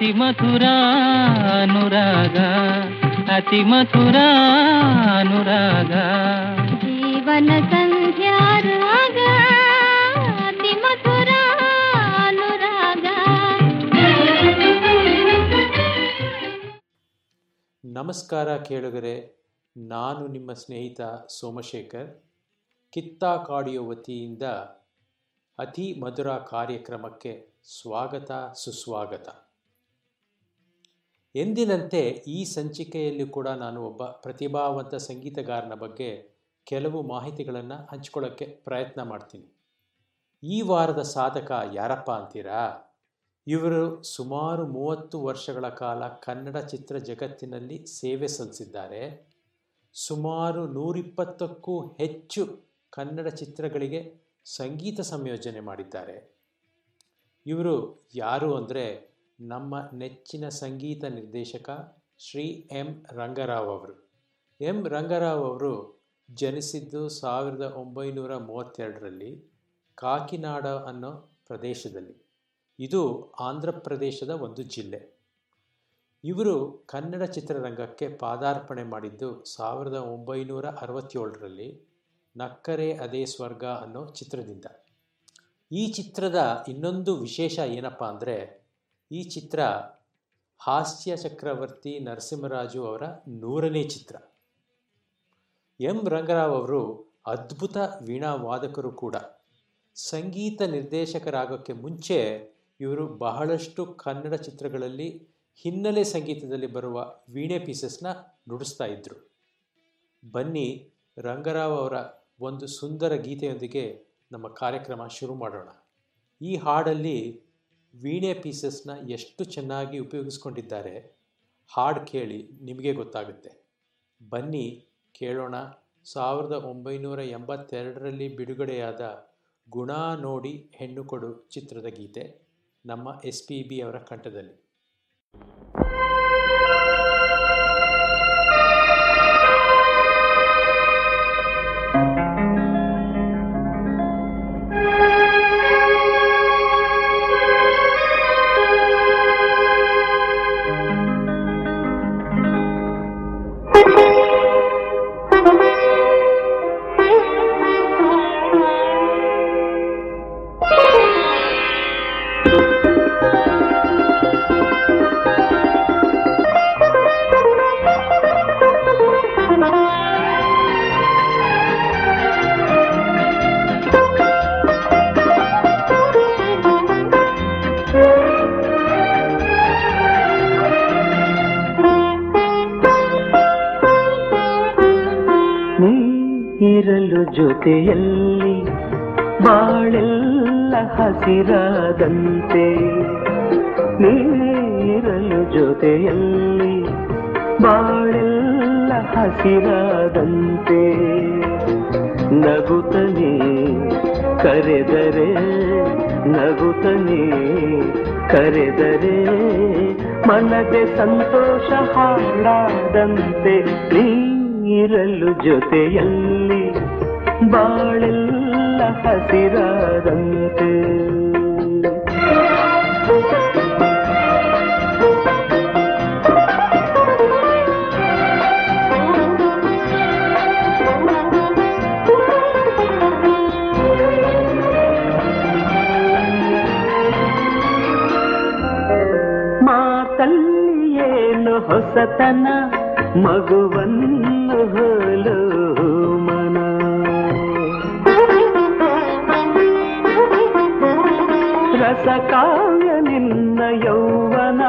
ಅತಿ ಮಧುರ ಅನುರಾಗ ಅತಿ ಮಧುರ ಅನುರಾಗ. ಜೀವನ ಸಂಧ್ಯಾರಾಗ ಅತಿ ಮಧುರ ಅನುರಾಗ. ನಮಸ್ಕಾರ ಕೇಳುಗರೆ ನಾನು ನಿಮ್ಮ ಸ್ನೇಹಿತ ಸೋಮಶೇಖರ್ ಕಿತ್ತಾ ಕಾಡಿಯೋ ವತಿಯಿಂದ ಅತಿ ಮಧುರ ಕಾರ್ಯಕ್ರಮಕ್ಕೆ ಸ್ವಾಗತ ಸುಸ್ವಾಗತ. ಎಂದಿನಂತೆ ಈ ಸಂಚಿಕೆಯಲ್ಲಿ ಕೂಡ ನಾನು ಒಬ್ಬ ಪ್ರತಿಭಾವಂತ ಸಂಗೀತಗಾರನ ಬಗ್ಗೆ ಕೆಲವು ಮಾಹಿತಿಗಳನ್ನು ಹಂಚ್ಕೊಳ್ಳೋಕ್ಕೆ ಪ್ರಯತ್ನ ಮಾಡ್ತೀನಿ. ಈ ವಾರದ ಸಾಧಕ ಯಾರಪ್ಪ ಅಂತೀರಾ? ಇವರು ಸುಮಾರು ಮೂವತ್ತು ವರ್ಷಗಳ ಕಾಲ ಕನ್ನಡ ಚಿತ್ರ ಜಗತ್ತಿನಲ್ಲಿ ಸೇವೆ ಸಲ್ಲಿಸಿದ್ದಾರೆ. ಸುಮಾರು ನೂರಿಪ್ಪತ್ತಕ್ಕೂ ಹೆಚ್ಚು ಕನ್ನಡ ಚಿತ್ರಗಳಿಗೆ ಸಂಗೀತ ಸಂಯೋಜನೆ ಮಾಡಿದ್ದಾರೆ. ಇವರು ಯಾರು ಅಂದರೆ ನಮ್ಮ ನೆಚ್ಚಿನ ಸಂಗೀತ ನಿರ್ದೇಶಕ ಶ್ರೀ ಎಂ. ರಂಗರಾವ್ ಅವರು. ಎಂ. ರಂಗರಾವ್ ಅವರು ಜನಿಸಿದ್ದು ಸಾವಿರದ ಒಂಬೈನೂರ ಮೂವತ್ತೆರಡರಲ್ಲಿ ಕಾಕಿನಾಡ ಅನ್ನೋ ಪ್ರದೇಶದಲ್ಲಿ. ಇದು ಆಂಧ್ರ ಪ್ರದೇಶದ ಒಂದು ಜಿಲ್ಲೆ. ಇವರು ಕನ್ನಡ ಚಿತ್ರರಂಗಕ್ಕೆ ಪಾದಾರ್ಪಣೆ ಮಾಡಿದ್ದು ಸಾವಿರದ ಒಂಬೈನೂರ ಅರವತ್ತೇಳರಲ್ಲಿ ನಕ್ಕರೆ ಅದೇ ಸ್ವರ್ಗ ಅನ್ನೋ ಚಿತ್ರದಿಂದ. ಈ ಚಿತ್ರದ ಇನ್ನೊಂದು ವಿಶೇಷ ಏನಪ್ಪ ಅಂದರೆ ಈ ಚಿತ್ರ ಹಾಸ್ಯ ಚಕ್ರವರ್ತಿ ನರಸಿಂಹರಾಜು ಅವರ ನೂರನೇ ಚಿತ್ರ. ಎಂ ರಂಗರಾವ್ ಅವರು ಅದ್ಭುತ ವೀಣಾ ವಾದಕರು ಕೂಡ. ಸಂಗೀತ ನಿರ್ದೇಶಕರಾಗೋಕ್ಕೆ ಮುಂಚೆ ಇವರು ಬಹಳಷ್ಟು ಕನ್ನಡ ಚಿತ್ರಗಳಲ್ಲಿ ಹಿನ್ನೆಲೆ ಸಂಗೀತದಲ್ಲಿ ಬರುವ ವೀಣೆ ಪೀಸಸ್ನ ನುಡಿಸ್ತಾ ಇದ್ದರು ಬನ್ನಿ ರಂಗರಾವ್ ಅವರ ಒಂದು ಸುಂದರ ಗೀತೆಯೊಂದಿಗೆ ನಮ್ಮ ಕಾರ್ಯಕ್ರಮ ಶುರು ಮಾಡೋಣ. ಈ ಹಾಡಲ್ಲಿ ವೀಣೆ ಪೀಸಸ್ನ ಎಷ್ಟು ಚೆನ್ನಾಗಿ ಉಪಯೋಗಿಸ್ಕೊಂಡಿದ್ದಾರೆ, ಹಾಡು ಕೇಳಿ ನಿಮಗೆ ಗೊತ್ತಾಗುತ್ತೆ. ಬನ್ನಿ ಕೇಳೋಣ. ಸಾವಿರದ ಒಂಬೈನೂರ ಎಂಬತ್ತೆರಡರಲ್ಲಿ ಬಿಡುಗಡೆಯಾದ ಗುಣ ನೋಡಿ ಹೆಣ್ಣು ಕೊಡು ಚಿತ್ರದ ಗೀತೆ, ನಮ್ಮ ಎಸ್ ಪಿ ಬಿ ಅವರ ಕಂಠದಲ್ಲಿ. ಜೊತೆಯಲ್ಲಿ ಬಾಳೆಲ್ಲ ಹಸಿರಾದಂತೆ ನೀರಲು ಜೊತೆಯಲ್ಲಿ ಬಾಳೆಲ್ಲ ಹಸಿರಾದಂತೆ ನಗುತ್ತನೆ ಕರೆದರೆ ನಗುತ್ತನೆ ಕರೆದರೆ ಮನದೆ ಸಂತೋಷ ಹಾಡಾದಂತೆ ನೀರಲು ಜೊತೆಯಲ್ಲಿ ಬಾಳೆಲ್ಲ ಹಸಿರಾದಂತೆ. ಮಾತಲ್ಲಿ ಏನು ಹೊಸತನ ಮಗುವನ್ನು ರಸಕಾವ್ಯ ನಿನ್ನ ಯೌವನ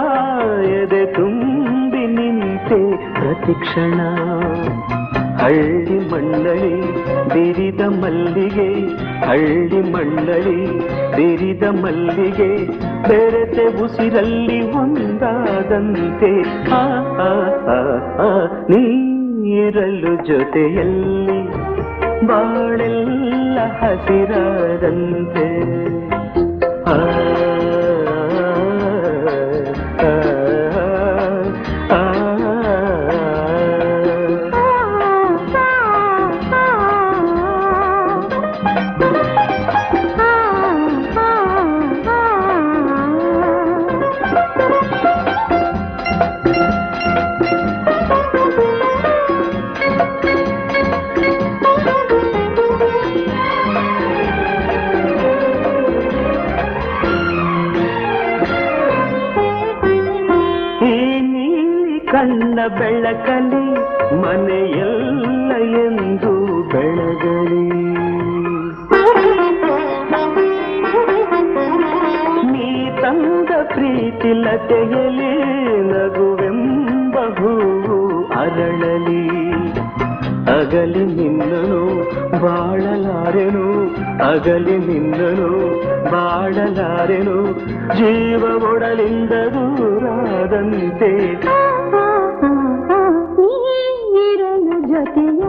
ಎದೆ ತುಂಬಿ ನಿಂತೆ ಪ್ರತಿಕ್ಷಣ. ಹಳ್ಳಿ ಮಂಡಳಿ ಬಿರಿದ ಮಲ್ಲಿಗೆ, ಹಳ್ಳಿ ಮಂಡಳಿ ಬಿರಿದ ಮಲ್ಲಿಗೆ, ಬೆರೆತೆ ಉಸಿರಲ್ಲಿ ಒಂದಾದಂತೆ. ನೀರಲು ಜೊತೆಯಲ್ಲಿ ಬಾಳೆಲ್ಲ ಹಸಿರಾದಂತೆ. ಬಾಳಲಾರೆನು ಜೀವ ಒಡಲಿಂದ ದೂರಾದಂತೆ. ನೀರಲು ಜೊತೆಯಲ್ಲಿ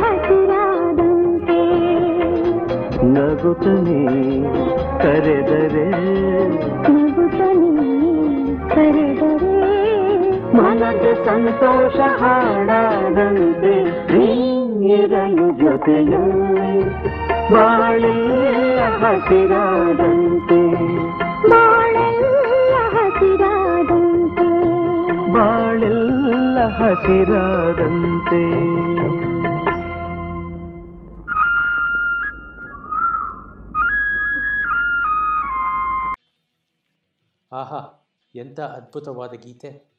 ಹಸಿರಾದಂತೆ. ನಗುತ್ತನೆ ಕರೆದರೆ. ನಗುತ್ತನೆ ಕರೆದರೆ ಮನದ ಸಂತೋಷ ಹಾಡಾದಂತೆ. ನೀರಲು ಜೊತೆಯಲ್ಲಿ ಬಾಳೆಲ್ಲ ಹಸಿರಾದಂತೆ. ಬಾಳೆಲ್ಲ ಹಸಿರಾದಂತೆ. ಬಾಳೆಲ್ಲ ಹಸಿರಾದಂತೆ. ಆಹಾ ಎಂಥ ಅದ್ಭುತವಾದ ಗೀತೆ.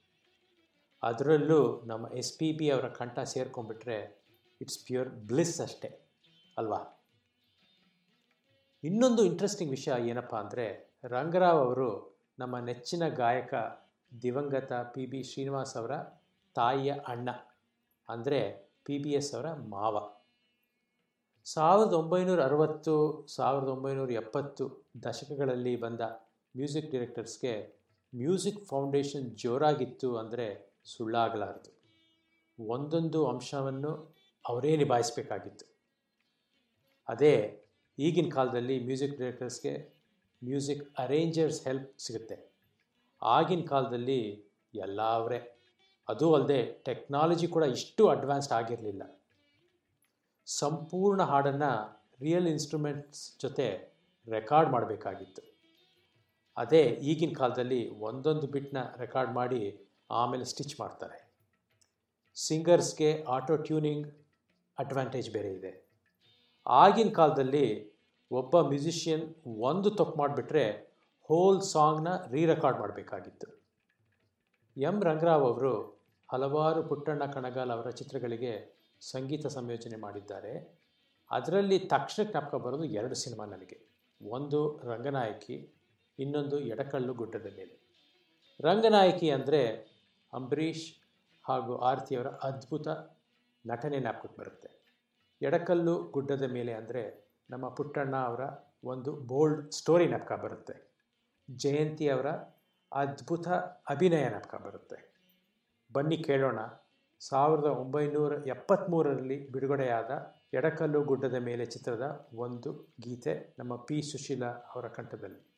ಅದರಲ್ಲೂ ನಮ್ಮ ಎಸ್ ಪಿ ಬಿ ಅವರ ಕಂಠ ಸೇರ್ಕೊಂಡ್ಬಿಟ್ರೆ ಇಟ್ಸ್ ಪ್ಯೂರ್ ಬ್ಲಿಸ್ ಅಷ್ಟೇ ಅಲ್ವಾ? ಇನ್ನೊಂದು ಇಂಟ್ರೆಸ್ಟಿಂಗ್ ವಿಷಯ ಏನಪ್ಪ ಅಂದರೆ ರಂಗರಾವ್ ಅವರು ನಮ್ಮ ನೆಚ್ಚಿನ ಗಾಯಕ ದಿವಂಗತ ಪಿ ಬಿ ಶ್ರೀನಿವಾಸ್ ಅವರ ತಾಯಿಯ ಅಣ್ಣ, ಅಂದರೆ ಪಿ ಬಿ ಎಸ್ ಅವರ ಮಾವ. ಸಾವಿರದ ಒಂಬೈನೂರ ಅರವತ್ತು ಸಾವಿರದ ಒಂಬೈನೂರ ಎಪ್ಪತ್ತು ದಶಕಗಳಲ್ಲಿ ಬಂದ ಮ್ಯೂಸಿಕ್ ಡಿರೆಕ್ಟರ್ಸ್ಗೆ ಮ್ಯೂಸಿಕ್ ಫೌಂಡೇಶನ್ ಜೋರಾಗಿತ್ತು ಅಂದರೆ ಸುಳ್ಳಾಗಲಾರದು. ಒಂದೊಂದು ಅಂಶವನ್ನು ಅವರೇ ನಿಭಾಯಿಸಬೇಕಾಗಿತ್ತು. ಅದೇ ಈಗಿನ ಕಾಲದಲ್ಲಿ ಮ್ಯೂಸಿಕ್ ಡೈರೆಕ್ಟರ್ಸ್ಗೆ ಮ್ಯೂಸಿಕ್ ಅರೇಂಜರ್ಸ್ ಹೆಲ್ಪ್ ಸಿಗುತ್ತೆ. ಆಗಿನ ಕಾಲದಲ್ಲಿ ಎಲ್ಲ ಅವರೇ ಅದೂ ಅಲ್ಲದೆ ಟೆಕ್ನಾಲಜಿ ಕೂಡ ಇಷ್ಟು ಅಡ್ವಾನ್ಸ್ಡ್ ಆಗಿರಲಿಲ್ಲ. ಸಂಪೂರ್ಣ ಹಾಡನ್ನು ರಿಯಲ್ ಇನ್ಸ್ಟ್ರೂಮೆಂಟ್ಸ್ ಜೊತೆ ರೆಕಾರ್ಡ್ ಮಾಡಬೇಕಾಗಿತ್ತು. ಅದೇ ಈಗಿನ ಕಾಲದಲ್ಲಿ ಒಂದೊಂದು ಬಿಟ್ನ ರೆಕಾರ್ಡ್ ಮಾಡಿ ಆಮೇಲೆ ಸ್ಟಿಚ್ ಮಾಡ್ತಾರೆ. ಸಿಂಗರ್ಸ್ಗೆ ಆಟೋ ಟ್ಯೂನಿಂಗ್ ಅಡ್ವಾಂಟೇಜ್ ಬೇರೆ ಇದೆ. ಆಗಿನ ಕಾಲದಲ್ಲಿ ಒಬ್ಬ ಮ್ಯೂಸಿಷಿಯನ್ ಒಂದು ತಪ್ಪು ಮಾಡಿಬಿಟ್ರೆ ಹೋಲ್ ಸಾಂಗ್ನ ರೀ ರೆಕಾರ್ಡ್ ಮಾಡಬೇಕಾಗಿತ್ತು. ಎಂ. ರಂಗರಾವ್ ಅವರು ಹಲವಾರು ಪುಟ್ಟಣ್ಣ ಕಣಗಾಲ್ ಅವರ ಚಿತ್ರಗಳಿಗೆ ಸಂಗೀತ ಸಂಯೋಜನೆ ಮಾಡಿದ್ದಾರೆ. ಅದರಲ್ಲಿ ತಕ್ಷಣ ಜ್ಞಾಪಕ ಬರೋದು ಎರಡು ಸಿನಿಮಾ ನನಗೆ. ಒಂದು ರಂಗನಾಯಕಿ, ಇನ್ನೊಂದು ಎಡಕಲ್ಲು ಗುಡ್ಡದ ಮೇಲೆ. ರಂಗನಾಯಕಿ ಅಂದರೆ ಅಂಬರೀಷ್ ಹಾಗೂ ಆರತಿಯವರ ಅದ್ಭುತ ನಟನೆ ಜ್ಞಾಪಕಕ್ಕೆ ಬರುತ್ತೆ. ಎಡಕಲ್ಲು ಗುಡ್ಡದ ಮೇಲೆ ಅಂದರೆ ನಮ್ಮ ಪುಟ್ಟಣ್ಣ ಅವರ ಒಂದು ಬೋಲ್ಡ್ ಸ್ಟೋರಿ ಜ್ಞಾಪಕ ಬರುತ್ತೆ. ಜಯಂತಿ ಅವರ ಅದ್ಭುತ ಅಭಿನಯ ಜ್ಞಾಪಕ ಬರುತ್ತೆ. ಬನ್ನಿ ಕೇಳೋಣ. ಸಾವಿರದ ಒಂಬೈನೂರ ಎಪ್ಪತ್ತ್ಮೂರರಲ್ಲಿ ಬಿಡುಗಡೆಯಾದ ಎಡಕಲ್ಲು ಗುಡ್ಡದ ಮೇಲೆ ಚಿತ್ರದ ಒಂದು ಗೀತೆ ನಮ್ಮ ಪಿ ಸುಶೀಲಾ ಅವರ ಕಂಠದಲ್ಲಿ.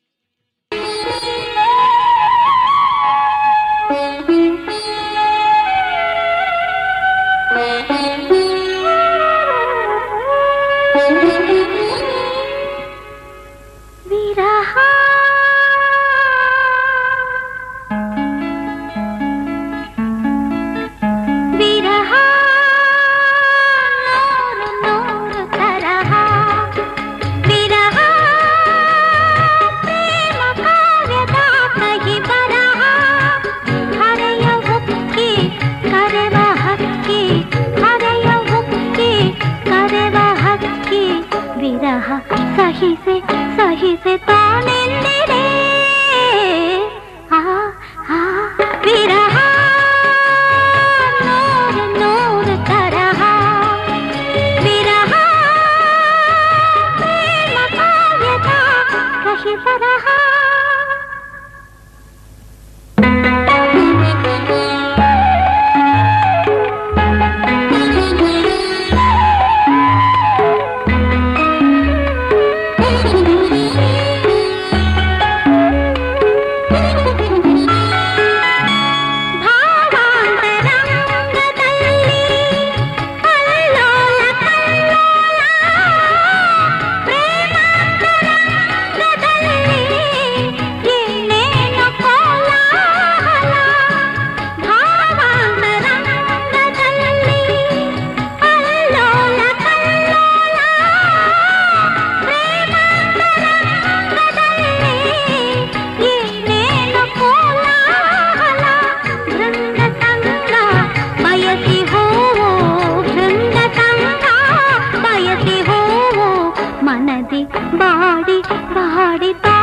படைத்த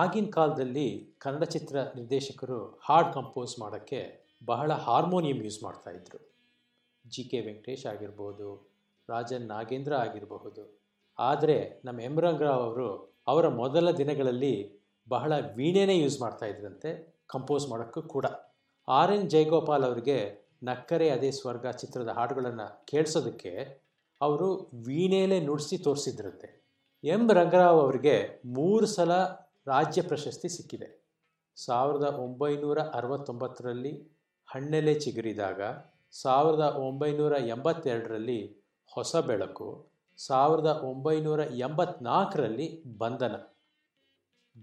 ಆಗಿನ ಕಾಲದಲ್ಲಿ ಕನ್ನಡ ಚಿತ್ರ ನಿರ್ದೇಶಕರು ಹಾಡ್ ಕಂಪೋಸ್ ಮಾಡೋಕ್ಕೆ ಬಹಳ ಹಾರ್ಮೋನಿಯಂ ಯೂಸ್ ಮಾಡ್ತಾಯಿದ್ರು ಜಿ ಕೆ ವೆಂಕಟೇಶ್ ಆಗಿರ್ಬೋದು, ರಾಜನ್ ನಾಗೇಂದ್ರ ಆಗಿರಬಹುದು. ಆದರೆ ನಮ್ಮ ಎಂ ರಂಗರಾವ್ ಅವರು ಅವರ ಮೊದಲ ದಿನಗಳಲ್ಲಿ ಬಹಳ ವೀಣೆನೇ ಯೂಸ್ ಮಾಡ್ತಾಯಿದ್ರಂತೆ ಕಂಪೋಸ್ ಮಾಡೋಕ್ಕೂ ಕೂಡ. ಆರ್ ಎನ್ ಜಯಗೋಪಾಲ್ ಅವರಿಗೆ ನಕ್ಕರೆ ಅದೇ ಸ್ವರ್ಗ ಚಿತ್ರದ ಹಾಡುಗಳನ್ನು ಕೇಳಿಸೋದಕ್ಕೆ ಅವರು ವೀಣೆಯಲ್ಲೇ ನುಡಿಸಿ ತೋರಿಸಿದ್ರಂತೆ. ಎಂ ರಂಗರಾವ್ ಅವರಿಗೆ ಮೂರು ಸಲ ರಾಜ್ಯ ಪ್ರಶಸ್ತಿ ಸಿಕ್ಕಿದೆ. ಸಾವಿರದ ಒಂಬೈನೂರ ಅರವತ್ತೊಂಬತ್ತರಲ್ಲಿ ಹಣ್ಣೆಲೆ ಚಿಗುರಿದಾಗ, ಸಾವಿರದ ಒಂಬೈನೂರ ಎಂಬತ್ತೆರಡರಲ್ಲಿ ಹೊಸ ಬೆಳಕು, ಸಾವಿರದ ಒಂಬೈನೂರ ಎಂಬತ್ನಾಲ್ಕರಲ್ಲಿ ಬಂಧನ.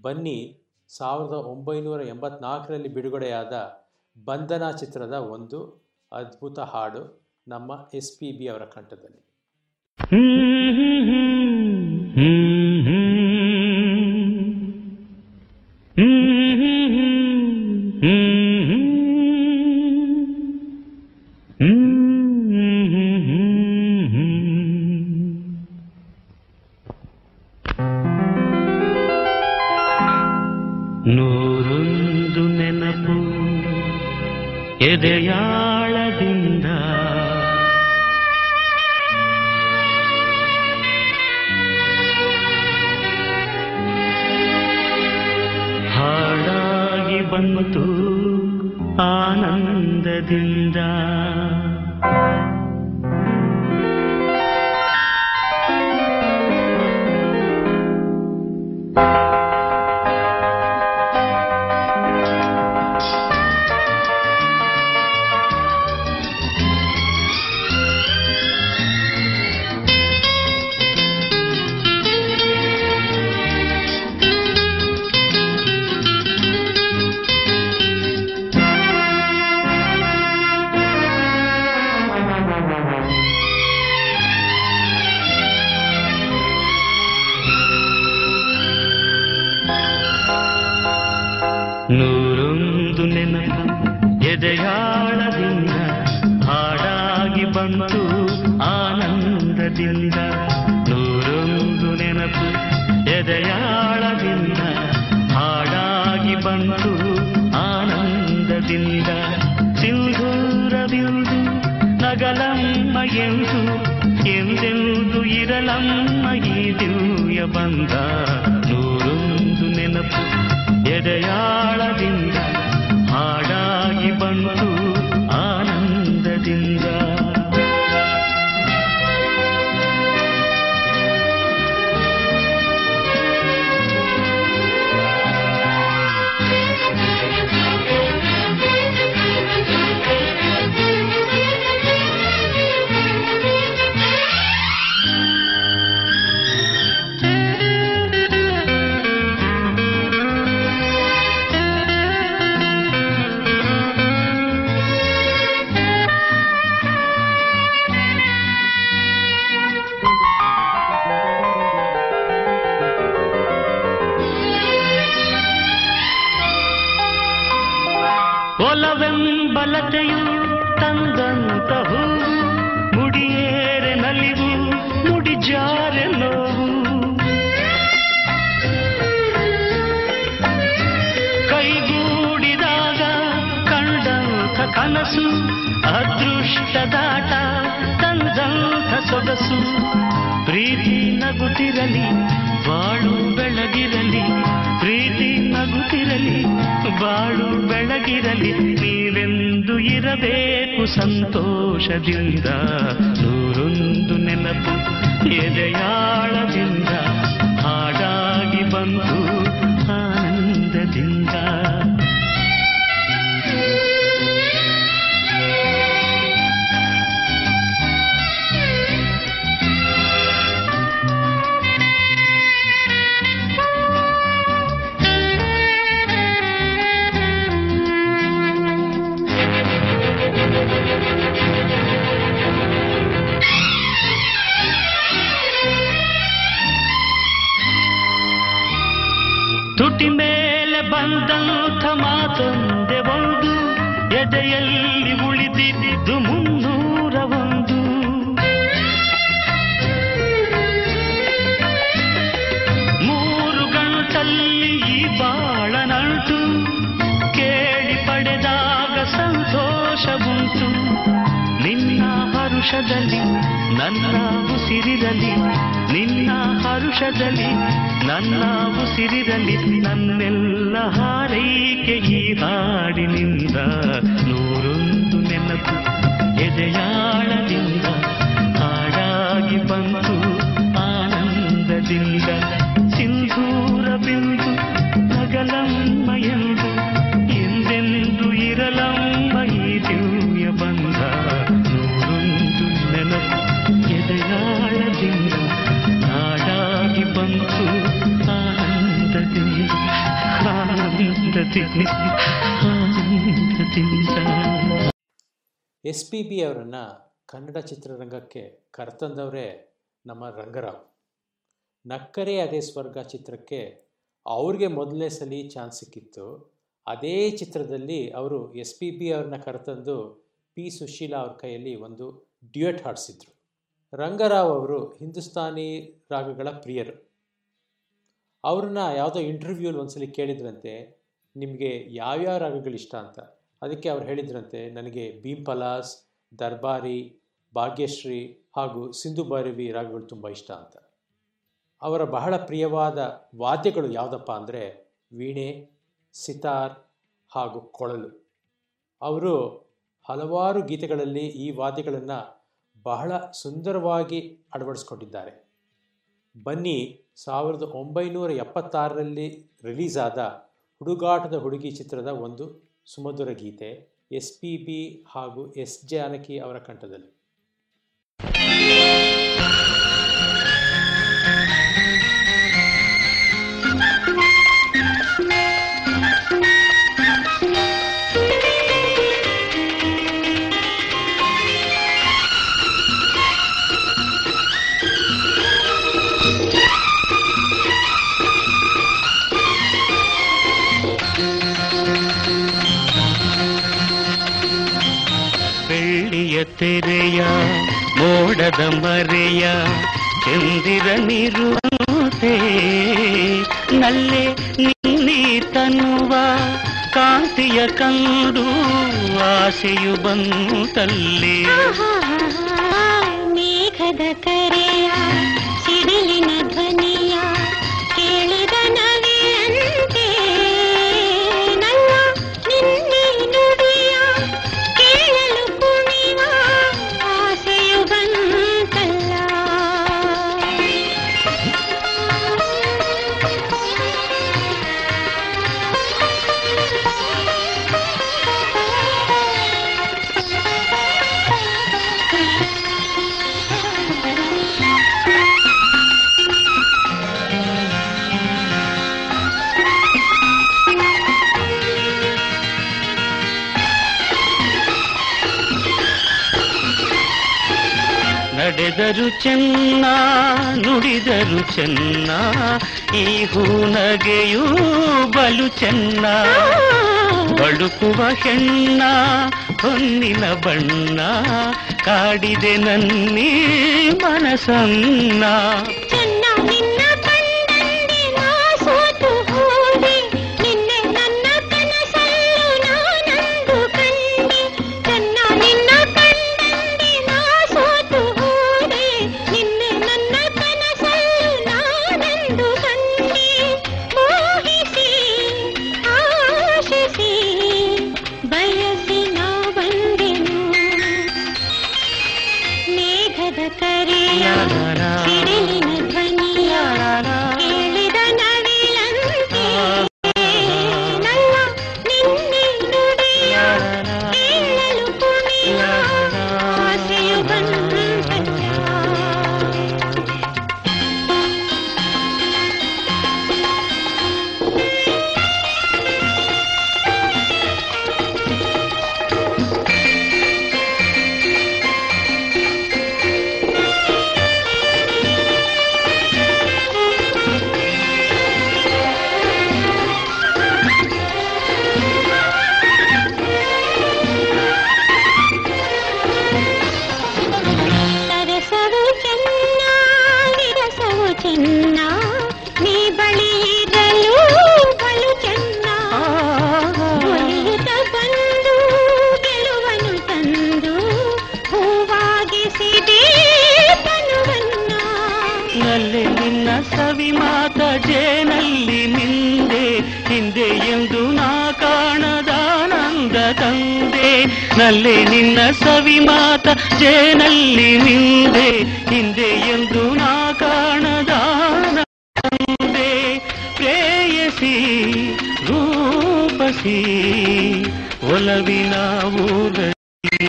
ಬನ್ನಿ, ಸಾವಿರದ ಒಂಬೈನೂರ ಎಂಬತ್ನಾಲ್ಕರಲ್ಲಿ ಬಿಡುಗಡೆಯಾದ ಬಂಧನ ಚಿತ್ರದ ಒಂದು ಅದ್ಭುತ ಹಾಡು ನಮ್ಮ ಎಸ್ ಪಿ ಬಿ ಅವರ ಕಂಠದಲ್ಲಿ. ಎದೆಯಾಳದಿಂದ. ಹಾಡಾಗಿ ಬಂತು ಆನಂದದಿಂದ. No. ನೆನಪು ಹರುಷದಲ್ಲಿ ನನ್ನ ಉಸಿರಿರಲಿ ನಿನ್ನ ಹರುಷದಲ್ಲಿ ನನ್ನ ಉಸಿರಿರಲಿ ನನ್ನೆಲ್ಲ ಹಾರೈಕೆ ಈ ಹಾಡಿನಿಂದ ನೂರೊಂದು ನೆನಪು ಎದೆಯಾಳದಿಂದ ಎಸ್ ಪಿ ಬಿ ಅವರನ್ನು ಕನ್ನಡ ಚಿತ್ರರಂಗಕ್ಕೆ ಕರೆತಂದವರೇ ನಮ್ಮ ರಂಗರಾವ್. ನಕ್ಕರೆ ಅದೇ ಸ್ವರ್ಗ ಚಿತ್ರಕ್ಕೆ ಅವ್ರಿಗೆ ಮೊದಲನೇ ಸಲ ಚಾನ್ಸ್ ಸಿಕ್ಕಿತ್ತು. ಅದೇ ಚಿತ್ರದಲ್ಲಿ ಅವರು ಎಸ್ ಪಿ ಬಿ ಅವ್ರನ್ನ ಕರೆತಂದು ಪಿ ಸುಶೀಲಾ ಅವ್ರ ಕೈಯಲ್ಲಿ ಒಂದು ಡ್ಯೂಯೆಟ್ ಹಾಡಿಸಿದ್ರು. ರಂಗರಾವ್ ಅವರು ಹಿಂದೂಸ್ತಾನಿ ರಾಗಗಳ ಪ್ರಿಯರು. ಅವ್ರನ್ನ ಯಾವುದೋ ಇಂಟರ್ವ್ಯೂಲಿ ಒಂದ್ಸಲಿ ಕೇಳಿದ್ರಂತೆ. ನಿಮಗೆ ಯಾವ್ಯಾವ ರಾಗಗಳು ಇಷ್ಟ ಅಂತ. ಅದಕ್ಕೆ ಅವ್ರು ಹೇಳಿದ್ರಂತೆ, ನನಗೆ ಭೀಮ್ ಪಲಾಸ್, ದರ್ಬಾರಿ, ಭಾಗ್ಯಶ್ರೀ ಹಾಗೂ ಸಿಂಧು ಭೈರವಿ ರಾಗಗಳು ತುಂಬ ಇಷ್ಟ ಅಂತ. ಅವರ ಬಹಳ ಪ್ರಿಯವಾದ ವಾದ್ಯಗಳು ಯಾವುದಪ್ಪ ಅಂದರೆ, ವೀಣೆ, ಸಿತಾರ್ ಹಾಗೂ ಕೊಳಲು. ಅವರು ಹಲವಾರು ಗೀತೆಗಳಲ್ಲಿ ಈ ವಾದ್ಯಗಳನ್ನು ಬಹಳ ಸುಂದರವಾಗಿ ಅಳವಡಿಸ್ಕೊಂಡಿದ್ದಾರೆ. ಬನ್ನಿ, ಸಾವಿರದ ಒಂಬೈನೂರ ಎಪ್ಪತ್ತಾರರಲ್ಲಿ ರಿಲೀಸ್ ಆದ ಹುಡುಗಾಟದ ಹುಡುಗಿ ಚಿತ್ರದ ಒಂದು ಸುಮಧುರ ಗೀತೆ ಎಸ್ ಪಿ ಬಿ ಹಾಗೂ ಎಸ್ ಜಾನಕಿ ಅವರ ಕಂಠದಲ್ಲಿ. ಮರೆಯ ಚಂದಿರ ನೀರು ಬಂತೆ ನಲ್ಲೆ ನಿನ್ನೆ ತನ್ನುವ ಕಾಂತಿಯ ಕಂಡು ಆಸೆಯು ಬಂತಲ್ಲೇ ಮೇಘದ ಚೆನ್ನ ನುಡಿದರು ಚೆನ್ನ ಈ ಹೂನಗೆಯೂ ಬಲು ಚೆನ್ನ. ಬಳುಕುವ ಹೆಣ್ಣ ಹೊನ್ನಿನ ಬಣ್ಣ ಕಾಡಿದೆ ನನ್ನಿ ಮನಸನ್ನ. ನಲ್ಲೆ ನಿನ್ನ ಸವಿ ಮಾತ, ಜೇನಲ್ಲಿ ನಿಂದೆ, ಹಿಂದೆ ಎಂದು ನಾ ಕಾಣದಾನ ಪ್ರೇಯಸಿ, ರೂಪಸಿ ಒಲವಿನ ಊರಲ್ಲಿ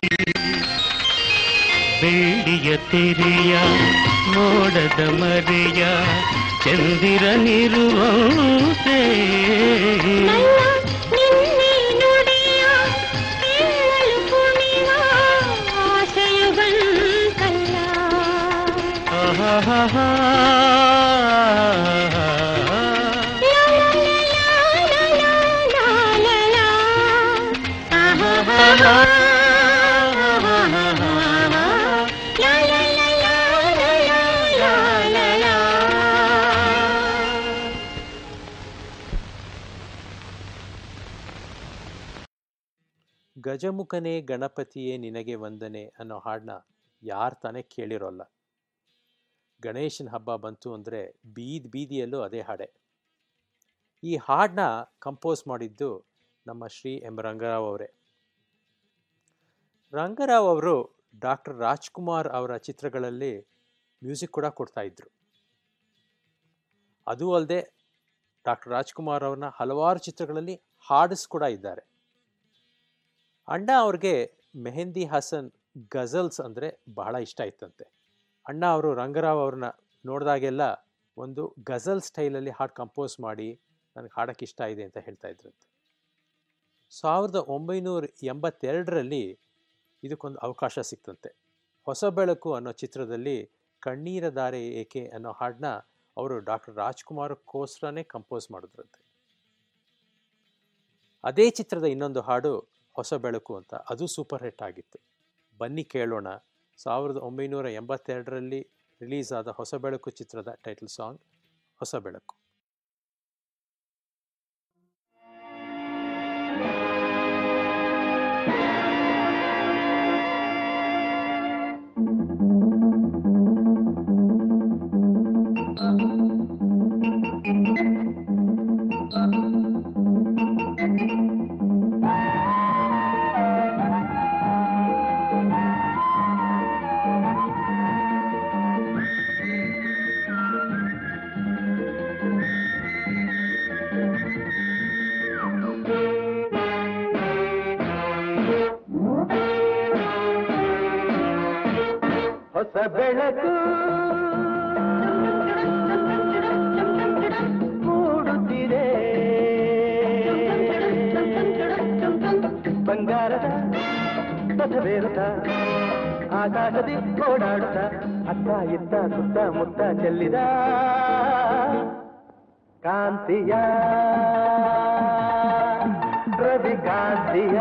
ಬೇಡಿಯ ತೆರೆಯ, ಮೋಡದ ಮರೆಯ ಚಂದಿರನಿರುವಂತೆ ಗಜಮುಖನೇ ಗಣಪತಿಯೇ ನಿನಗೆ ವಂದನೆ ಅನ್ನೋ ಹಾಡನ್ನ ಯಾರು ತಾನೇ ಕೇಳಿರೋಲ್ಲ. ಗಣೇಶನ ಹಬ್ಬ ಬಂತು ಅಂದರೆ ಬೀದಿ ಬೀದಿಯಲ್ಲೂ ಅದೇ ಹಾಡೆ. ಈ ಹಾಡನ್ನ ಕಂಪೋಸ್ ಮಾಡಿದ್ದು ನಮ್ಮ ಶ್ರೀ ಎಂ ರಂಗರಾವ್ ಅವರೇ. ರಂಗರಾವ್ ಅವರು ಡಾಕ್ಟರ್ ರಾಜ್ಕುಮಾರ್ ಅವರ ಚಿತ್ರಗಳಲ್ಲಿ ಮ್ಯೂಸಿಕ್ ಕೂಡ ಕೊಡ್ತಾ ಇದ್ರು. ಅದೂ ಅಲ್ಲದೆ ಡಾಕ್ಟರ್ ರಾಜ್ಕುಮಾರ್ ಅವ್ರನ್ನ ಹಲವಾರು ಚಿತ್ರಗಳಲ್ಲಿ ಹಾಡಿಸ್ ಕೂಡ ಇದ್ದಾರೆ. ಅಣ್ಣ ಅವ್ರಿಗೆ ಮೆಹಂದಿ ಹಾಸನ್ ಗಜಲ್ಸ್ ಅಂದರೆ ಬಹಳ ಇಷ್ಟ ಇತ್ತಂತೆ. ಅಣ್ಣ ಅವರು ರಂಗರಾವ್ ಅವ್ರನ್ನ ನೋಡಿದಾಗೆಲ್ಲ ಒಂದು ಗಜಲ್ ಸ್ಟೈಲಲ್ಲಿ ಹಾಡು ಕಂಪೋಸ್ ಮಾಡಿ ನನಗೆ ಹಾಡೋಕ್ಕೆ ಇಷ್ಟ ಇದೆ ಅಂತ ಹೇಳ್ತಾ ಇದ್ರಂತೆ. ಸಾವಿರದ ಒಂಬೈನೂರ ಎಂಬತ್ತೆರಡರಲ್ಲಿ ಇದಕ್ಕೊಂದು ಅವಕಾಶ ಸಿಕ್ತಂತೆ. ಹೊಸ ಬೆಳಕು ಅನ್ನೋ ಚಿತ್ರದಲ್ಲಿ ಕಣ್ಣೀರ ದಾರೆ ಏಕೆ ಅನ್ನೋ ಹಾಡನ್ನ ಅವರು ಡಾಕ್ಟರ್ ರಾಜ್ಕುಮಾರ್ಗೋಸ್ಕರನೇ ಕಂಪೋಸ್ ಮಾಡಿದ್ರಂತೆ. ಅದೇ ಚಿತ್ರದ ಇನ್ನೊಂದು ಹಾಡು ಹೊಸ ಬೆಳಕು ಅಂತ, ಅದು ಸೂಪರ್ ಹಿಟ್ ಆಗಿತ್ತು. ಬನ್ನಿ ಕೇಳೋಣ. ಸಾವಿರದ ಒಂಬೈನೂರ ಎಂಬತ್ತೆರಡರಲ್ಲಿ ರಿಲೀಸ್ ಆದ ಹೊಸ ಬೆಳಕು ಚಿತ್ರದ ಟೈಟಲ್ ಸಾಂಗ್ ಹೊಸ ಬೆಳಕು ಚೆಲ್ಲಿದ ಕಾಂತಿಯ ರವಿ ಕಾಂತಿಯ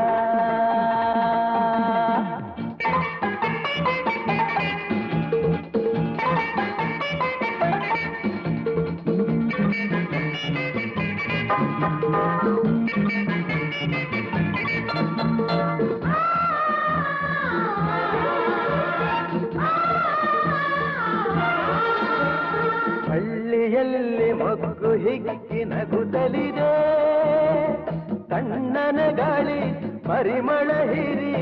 ಹಳ್ಳಿಯಲ್ಲಿ ಹಿಗ್ಗಿ ನಗುತ್ತಲಿದೆ ಕಣ್ಣನ ಗಾಳಿ ಪರಿಮಳ ಹಿರಿ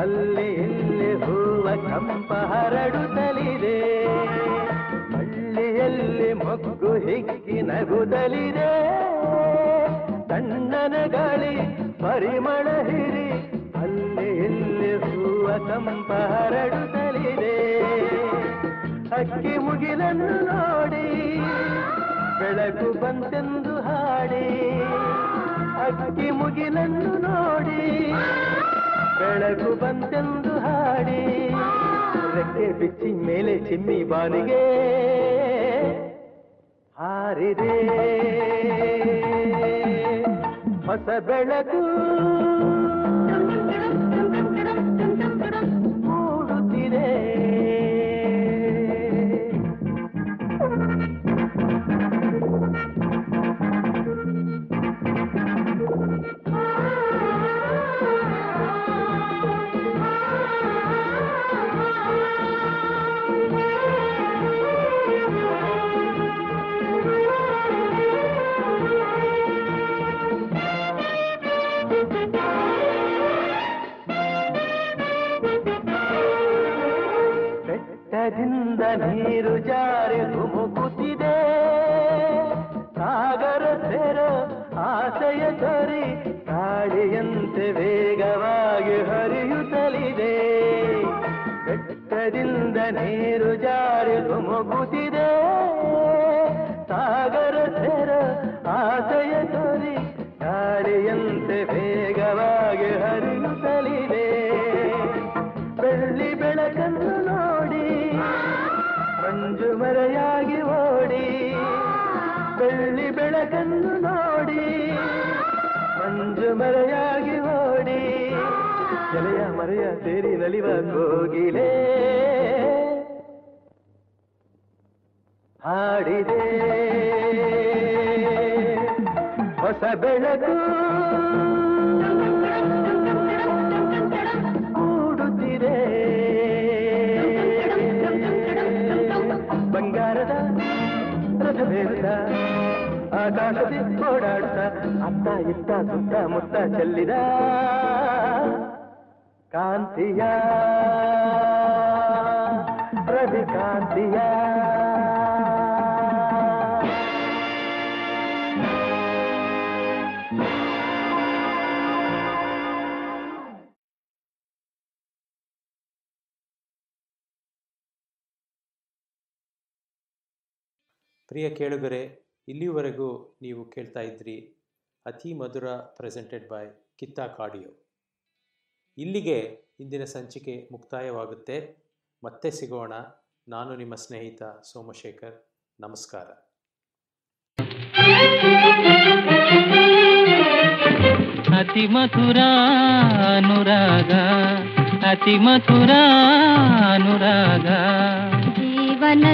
ಅಲ್ಲಿ ಇಲ್ಲಿ ಹೂವ ಕಂಪ ಹರಡುತ್ತಲಿದೆ. ಹಳ್ಳಿಯಲ್ಲಿ ಮೊಗ್ಗು ಹಿಗ್ಗಿ ನಗುತ್ತಲಿದೆ ಕಣ್ಣನ ಗಾಳಿ ಪರಿಮಳ ಹಿರಿ ಅಲ್ಲಿ ಇಲ್ಲಿ ಹೂವ ಕಂಪ ಹರಡುತ್ತಲಿದೆ. ಅಕ್ಕಿ ಮುಗಿಲನ್ನು ನೋಡಿ. ಬೆಳಕು ಬಂತೆಂದು ಹಾಡಿ, ಅಕ್ಕಿ ಮುಗಿಲನ್ನು ನೋಡಿ. ಬೆಳಕು ಬಂತೆಂದು ಹಾಡಿ, ರೆಕ್ಕೆ ಬಿಚ್ಚಿ ಮೇಲೆ ಚಿಮ್ಮಿ ಬಾನಿಗೆ ಹಾರಿದೆ. ಹೊಸ ಬೆಳಕು ನೀರು ಜಾರಿ ಧುಮುಕುತ್ತಿದೆ ಸಾಗರ ತೆರ ಆಸೆಯ ತರಿ ಗಾಳಿಯಂತೆ ವೇಗವಾಗಿ ಹರಿಯುತ್ತಲಿದೆ. ಬೆಟ್ಟದಿಂದ ನೀರು ಜಾರಿ ಧುಮುಕುತ್ತಿದೆ ಮರೆಯಾಗಿ ಓಡಿ. ಎಲೆಯ ಮರೆಯ ಸೇರಿ ನಲಿವ ಕೋಗಿಲೆ. ಹಾಡಿದೆ. ಹೊಸ ಬೆಳಕು ಕೂಡುತ್ತಿದೆ ಬಂಗಾರದ ರಥವೇರುತ್ತ ಆಕಾಶದಿ ಓಡಾಡುತ್ತ ಅತ್ತ ಇತ್ತ ಸುತ್ತ ಮುತ್ತ ಚೆಲ್ಲಿದ ಕಾಂತಿಯ. ಪ್ರತಿ ಕಾಂತಿಯ. ಪ್ರಿಯ ಕೇಳುಗರೆ ಇಲ್ಲಿವರೆಗೂ ನೀವು ಕೇಳ್ತಾ ಇದ್ರಿ ಅತಿ ಮಧುರ ಪ್ರೆಸೆಂಟೆಡ್ ಬೈ ಕಿತ್ತಾ ಕಾಡಿಯೋ ಇಲ್ಲಿಗೆ ಇಂದಿನ ಸಂಚಿಕೆ ಮುಕ್ತಾಯವಾಗುತ್ತೆ. ಮತ್ತೆ ಸಿಗೋಣ. ನಾನು ನಿಮ್ಮ ಸ್ನೇಹಿತ ಸೋಮಶೇಖರ್. ನಮಸ್ಕಾರ. ಅತಿ ಮಧುರ ಅನುರಾಗ ಅತಿ ಮಧುರ ಅನುರಾಗ. ಜೀವನ